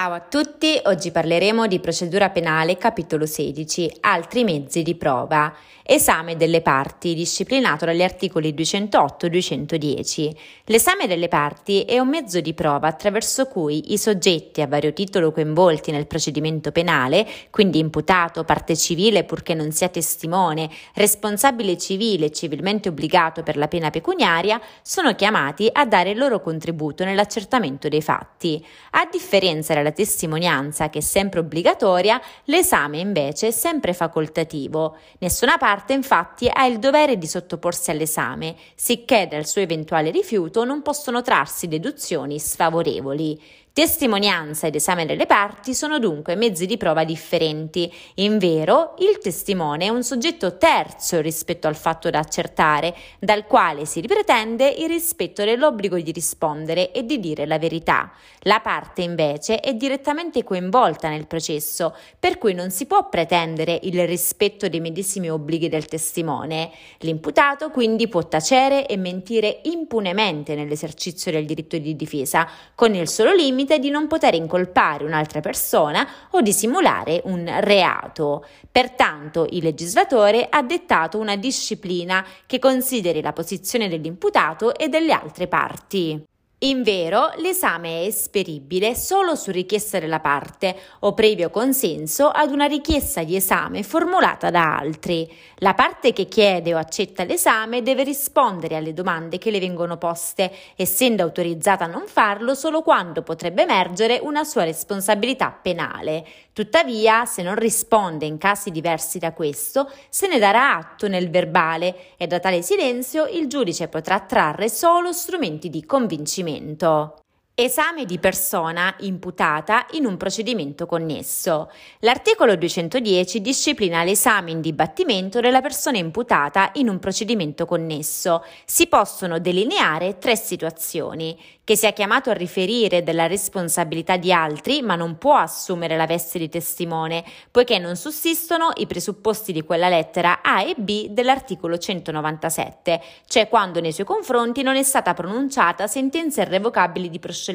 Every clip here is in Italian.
Ciao a tutti, oggi parleremo di procedura penale capitolo 16, altri mezzi di prova, esame delle parti disciplinato dagli articoli 208 e 210. L'esame delle parti è un mezzo di prova attraverso cui i soggetti a vario titolo coinvolti nel procedimento penale, quindi imputato, parte civile purché non sia testimone, responsabile civile e civilmente obbligato per la pena pecuniaria, sono chiamati a dare il loro contributo nell'accertamento dei fatti. A differenza della testimonianza, che è sempre obbligatoria, l'esame invece è sempre facoltativo. Nessuna parte infatti ha il dovere di sottoporsi all'esame, sicché dal suo eventuale rifiuto non possono trarsi deduzioni sfavorevoli. Testimonianza ed esame delle parti sono dunque mezzi di prova differenti. In vero, il testimone è un soggetto terzo rispetto al fatto da accertare, dal quale si ripretende il rispetto dell'obbligo di rispondere e di dire la verità. La parte invece è direttamente coinvolta nel processo, per cui non si può pretendere il rispetto dei medesimi obblighi del testimone. L'imputato quindi può tacere e mentire impunemente nell'esercizio del diritto di difesa, con il solo limite limite di non poter incolpare un'altra persona o di simulare un reato. Pertanto il legislatore ha dettato una disciplina che consideri la posizione dell'imputato e delle altre parti. In vero, l'esame è esperibile solo su richiesta della parte o previo consenso ad una richiesta di esame formulata da altri. La parte che chiede o accetta l'esame deve rispondere alle domande che le vengono poste, essendo autorizzata a non farlo solo quando potrebbe emergere una sua responsabilità penale. Tuttavia, se non risponde in casi diversi da questo, se ne darà atto nel verbale e da tale silenzio il giudice potrà trarre solo strumenti di convincimento procedimento. Esame di persona imputata in un procedimento connesso. L'articolo 210 disciplina l'esame in dibattimento della persona imputata in un procedimento connesso. Si possono delineare tre situazioni che sia chiamato a riferire della responsabilità di altri, ma non può assumere la veste di testimone, poiché non sussistono i presupposti di quella lettera A e B dell'articolo 197, cioè quando nei suoi confronti non è stata pronunciata sentenza irrevocabile di proscioglimento,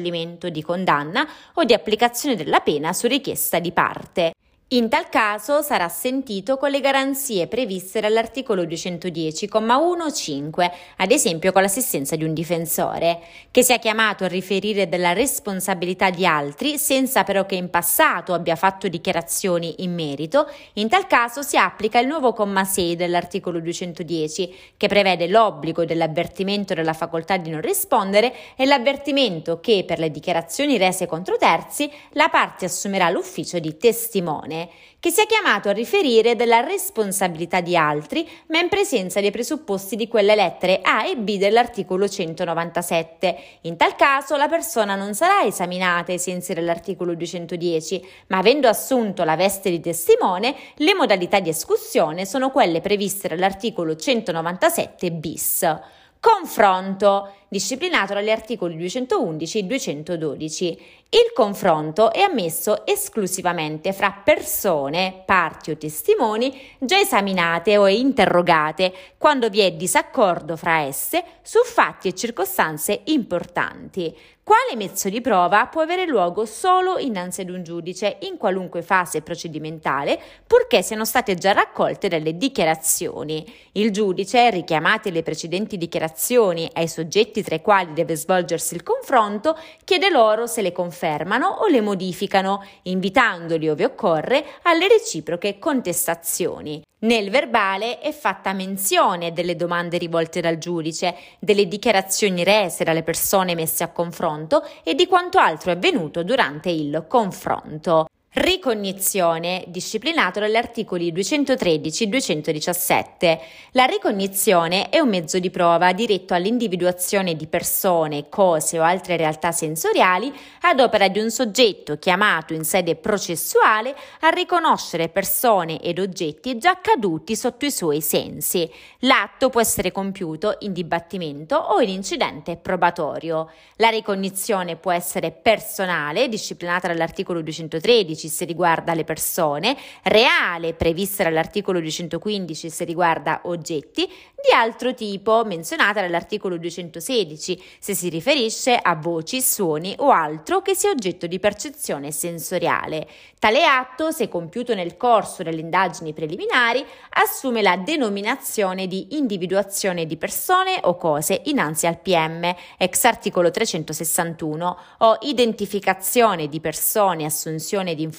di condanna o di applicazione della pena su richiesta di parte. In tal caso sarà sentito con le garanzie previste dall'articolo 210,1-5, ad esempio con l'assistenza di un difensore, che sia chiamato a riferire della responsabilità di altri senza però che in passato abbia fatto dichiarazioni in merito, in tal caso si applica il nuovo comma 6 dell'articolo 210, che prevede l'obbligo dell'avvertimento della facoltà di non rispondere e l'avvertimento che per le dichiarazioni rese contro terzi la parte assumerà l'ufficio di testimone che sia chiamato a riferire della responsabilità di altri, ma in presenza dei presupposti di quelle lettere A e B dell'articolo 197. In tal caso la persona non sarà esaminata ai sensi dell'articolo 210, ma avendo assunto la veste di testimone, le modalità di escussione sono quelle previste dall'articolo 197 bis. Confronto, disciplinato dagli articoli 211 e 212. Il confronto è ammesso esclusivamente fra persone, parti o testimoni già esaminate o interrogate quando vi è disaccordo fra esse su fatti e circostanze importanti. Quale mezzo di prova può avere luogo solo innanzi ad un giudice in qualunque fase procedimentale, purché siano state già raccolte delle dichiarazioni. Il giudice, richiamate le precedenti dichiarazioni ai soggetti tra i quali deve svolgersi il confronto, chiede loro se le confermano o le modificano, invitandoli, ove occorre, alle reciproche contestazioni. Nel verbale è fatta menzione delle domande rivolte dal giudice, delle dichiarazioni rese dalle persone messe a confronto e di quanto altro è avvenuto durante il confronto. Ricognizione, disciplinato dagli articoli 213 e 217. La ricognizione è un mezzo di prova diretto all'individuazione di persone, cose o altre realtà sensoriali ad opera di un soggetto chiamato in sede processuale a riconoscere persone ed oggetti già caduti sotto i suoi sensi. L'atto può essere compiuto in dibattimento o in incidente probatorio. La ricognizione può essere personale, disciplinata dall'articolo 213 210 se riguarda le persone, reale prevista dall'articolo 215 se riguarda oggetti, di altro tipo menzionata dall'articolo 216 se si riferisce a voci, suoni o altro che sia oggetto di percezione sensoriale. Tale atto, se compiuto nel corso delle indagini preliminari, assume la denominazione di individuazione di persone o cose innanzi al PM, ex articolo 361, o identificazione di persone assunzione di informazioni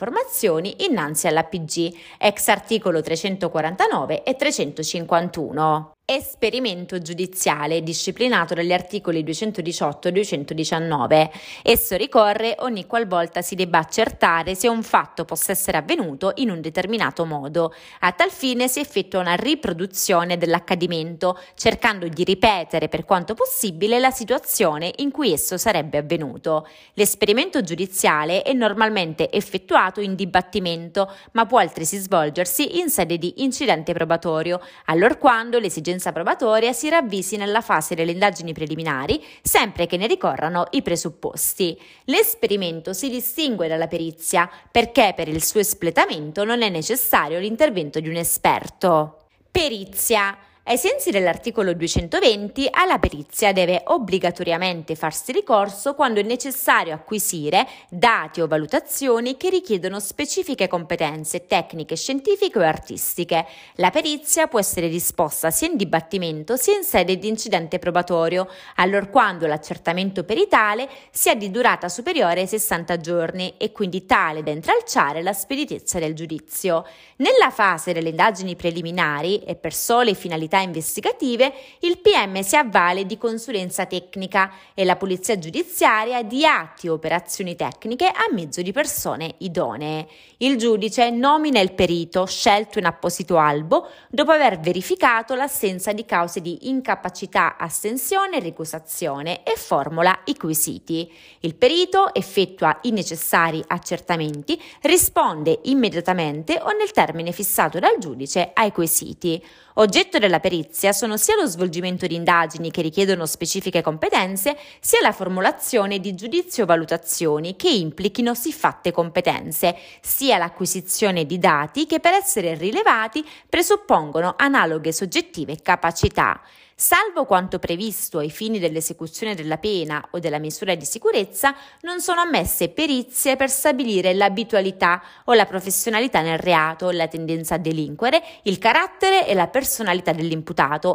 innanzi all'APG, ex articolo 349 e 351. Esperimento giudiziale disciplinato dagli articoli 218 e 219. Esso ricorre ogni qualvolta si debba accertare se un fatto possa essere avvenuto in un determinato modo. A tal fine si effettua una riproduzione dell'accadimento, cercando di ripetere per quanto possibile la situazione in cui esso sarebbe avvenuto. L'esperimento giudiziale è normalmente effettuato in dibattimento, ma può altresì svolgersi in sede di incidente probatorio, allorquando l'esigenza l'esigenza probatoria si ravvisi nella fase delle indagini preliminari, sempre che ne ricorrano i presupposti. L'esperimento si distingue dalla perizia perché per il suo espletamento non è necessario l'intervento di un esperto. Perizia ai sensi dell'articolo 220, alla perizia deve obbligatoriamente farsi ricorso quando è necessario acquisire dati o valutazioni che richiedono specifiche competenze tecniche, scientifiche o artistiche. La perizia può essere disposta sia in dibattimento sia in sede di incidente probatorio, allorquando l'accertamento peritale sia di durata superiore ai 60 giorni e quindi tale da intralciare la speditezza del giudizio. Nella fase delle indagini preliminari e per sole finalità attività investigative, il PM si avvale di consulenza tecnica e la polizia giudiziaria di atti e operazioni tecniche a mezzo di persone idonee. Il giudice nomina il perito scelto in apposito albo dopo aver verificato l'assenza di cause di incapacità, astensione e ricusazione e formula i quesiti. Il perito effettua i necessari accertamenti, risponde immediatamente o nel termine fissato dal giudice ai quesiti. Oggetto della perizia sono sia lo svolgimento di indagini che richiedono specifiche competenze, sia la formulazione di giudizio o valutazioni che implichino siffatte competenze, sia l'acquisizione di dati che per essere rilevati presuppongono analoghe soggettive capacità. Salvo quanto previsto ai fini dell'esecuzione della pena o della misura di sicurezza, non sono ammesse perizie per stabilire l'abitualità o la professionalità nel reato, la tendenza a delinquere, il carattere e la personalità dell'imputato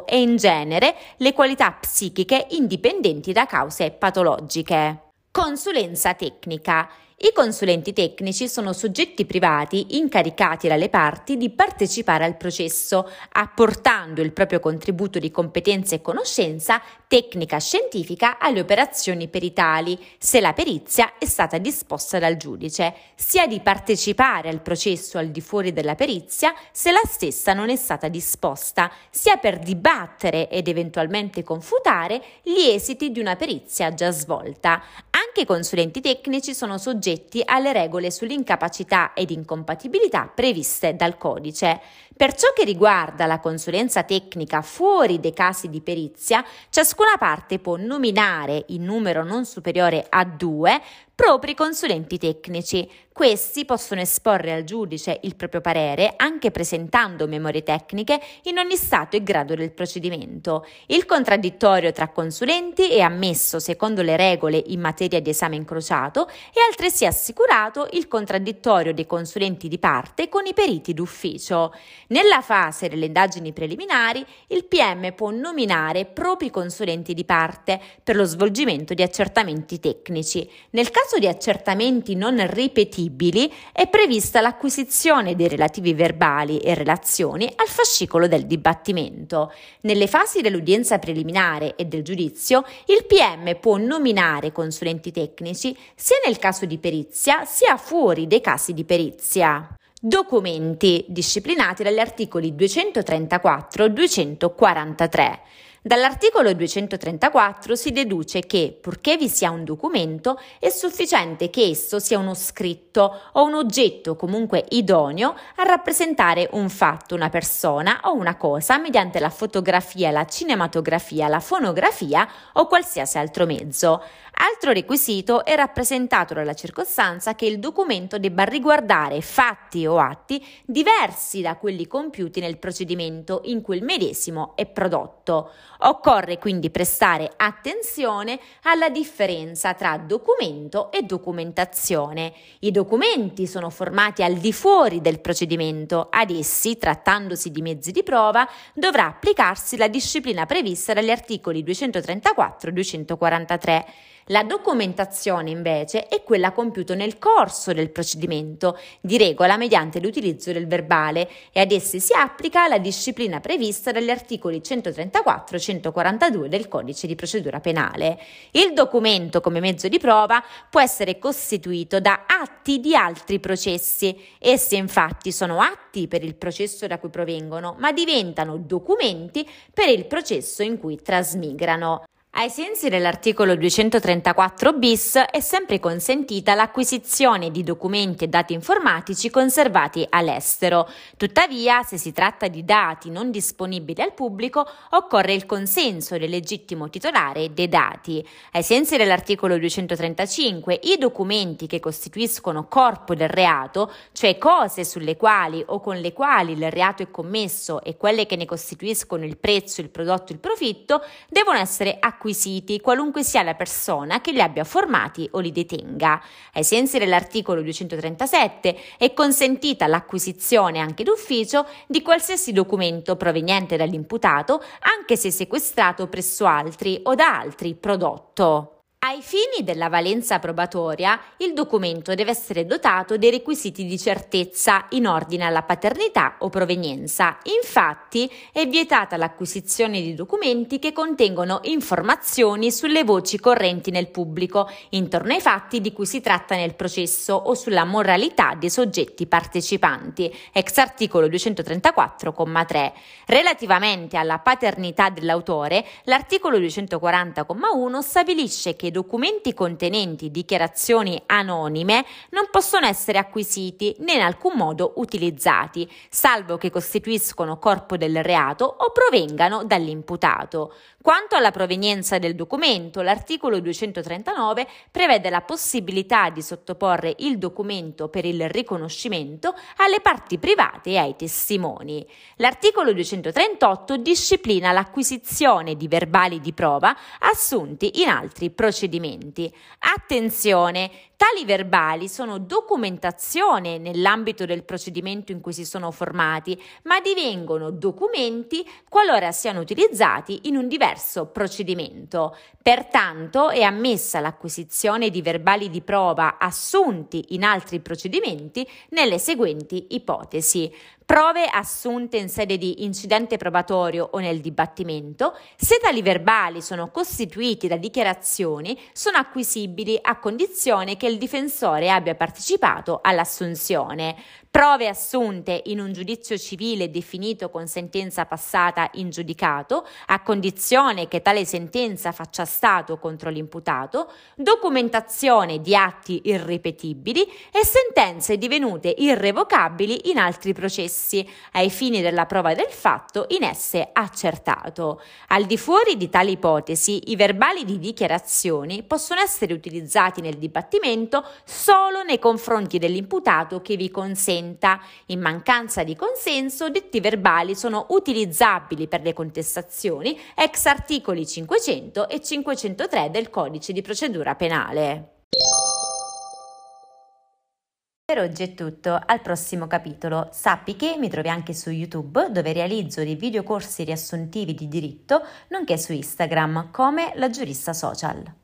e in genere le qualità psichiche indipendenti da cause patologiche. Consulenza tecnica. I consulenti tecnici sono soggetti privati incaricati dalle parti di partecipare al processo, apportando il proprio contributo di competenza e conoscenza tecnica scientifica alle operazioni peritali, se la perizia è stata disposta dal giudice, sia di partecipare al processo al di fuori della perizia se la stessa non è stata disposta, sia per dibattere ed eventualmente confutare gli esiti di una perizia già svolta. Anche i consulenti tecnici sono soggetti alle regole sull'incapacità ed incompatibilità previste dal codice. Per ciò che riguarda la consulenza tecnica fuori dei casi di perizia, ciascuna parte può nominare in numero non superiore a due propri consulenti tecnici. Questi possono esporre al giudice il proprio parere anche presentando memorie tecniche in ogni stato e grado del procedimento. Il contraddittorio tra consulenti è ammesso secondo le regole in materia di esame incrociato e altresì assicurato il contraddittorio dei consulenti di parte con i periti d'ufficio. Nella fase delle indagini preliminari, il PM può nominare propri consulenti di parte per lo svolgimento di accertamenti tecnici. Nel caso di accertamenti non ripetibili è prevista l'acquisizione dei relativi verbali e relazioni al fascicolo del dibattimento. Nelle fasi dell'udienza preliminare e del giudizio, il PM può nominare consulenti tecnici sia nel caso di perizia sia fuori dei casi di perizia. Documenti disciplinati dagli articoli 234-243. Dall'articolo 234 si deduce che, purché vi sia un documento, è sufficiente che esso sia uno scritto o un oggetto comunque idoneo a rappresentare un fatto, una persona o una cosa mediante la fotografia, la cinematografia, la fonografia o qualsiasi altro mezzo. Altro requisito è rappresentato dalla circostanza che il documento debba riguardare fatti o atti diversi da quelli compiuti nel procedimento in cui il medesimo è prodotto. Occorre quindi prestare attenzione alla differenza tra documento e documentazione. I documenti sono formati al di fuori del procedimento, ad essi, trattandosi di mezzi di prova, dovrà applicarsi la disciplina prevista dagli articoli 234 e 243. La documentazione invece è quella compiuta nel corso del procedimento, di regola mediante l'utilizzo del verbale e ad essi si applica la disciplina prevista dagli articoli 134 e 142 del codice di procedura penale. Il documento come mezzo di prova può essere costituito da atti di altri processi. Essi infatti sono atti per il processo da cui provengono, ma diventano documenti per il processo in cui trasmigrano. Ai sensi dell'articolo 234 bis è sempre consentita l'acquisizione di documenti e dati informatici conservati all'estero. Tuttavia, se si tratta di dati non disponibili al pubblico, occorre il consenso del legittimo titolare dei dati. Ai sensi dell'articolo 235, i documenti che costituiscono corpo del reato, cioè cose sulle quali o con le quali il reato è commesso e quelle che ne costituiscono il prezzo, il prodotto, il profitto, devono essere acquisiti acquisiti qualunque sia la persona che li abbia formati o li detenga. Ai sensi dell'articolo 237 è consentita l'acquisizione anche d'ufficio di qualsiasi documento proveniente dall'imputato, anche se sequestrato presso altri o da altri prodotto. Ai fini della valenza probatoria, il documento deve essere dotato dei requisiti di certezza in ordine alla paternità o provenienza. Infatti, è vietata l'acquisizione di documenti che contengono informazioni sulle voci correnti nel pubblico, intorno ai fatti di cui si tratta nel processo o sulla moralità dei soggetti partecipanti, ex articolo 234,3. Relativamente alla paternità dell'autore, l'articolo 240,1 stabilisce che documenti contenenti dichiarazioni anonime non possono essere acquisiti né in alcun modo utilizzati, salvo che costituiscono corpo del reato o provengano dall'imputato. Quanto alla provenienza del documento, l'articolo 239 prevede la possibilità di sottoporre il documento per il riconoscimento alle parti private e ai testimoni. L'articolo 238 disciplina l'acquisizione di verbali di prova assunti in altri procedimenti. Attenzione, Tali verbali sono documentazione nell'ambito del procedimento in cui si sono formati, ma divengono documenti qualora siano utilizzati in un diverso procedimento. Pertanto è ammessa l'acquisizione di verbali di prova assunti in altri procedimenti nelle seguenti ipotesi. Prove assunte in sede di incidente probatorio o nel dibattimento, se tali verbali sono costituiti da dichiarazioni, sono acquisibili a condizione che il difensore abbia partecipato all'assunzione prove assunte in un giudizio civile definito con sentenza passata in giudicato, a condizione che tale sentenza faccia stato contro l'imputato, documentazione di atti irripetibili e sentenze divenute irrevocabili in altri processi, ai fini della prova del fatto in esse accertato. Al di fuori di tali ipotesi, i verbali di dichiarazioni possono essere utilizzati nel dibattimento solo nei confronti dell'imputato che vi consente consenta. In mancanza di consenso, detti verbali sono utilizzabili per le contestazioni ex articoli 500 e 503 del Codice di procedura penale. Per oggi è tutto, al prossimo capitolo. Sappi che mi trovi anche su YouTube dove realizzo dei videocorsi riassuntivi di diritto, nonché su Instagram come la giurista social.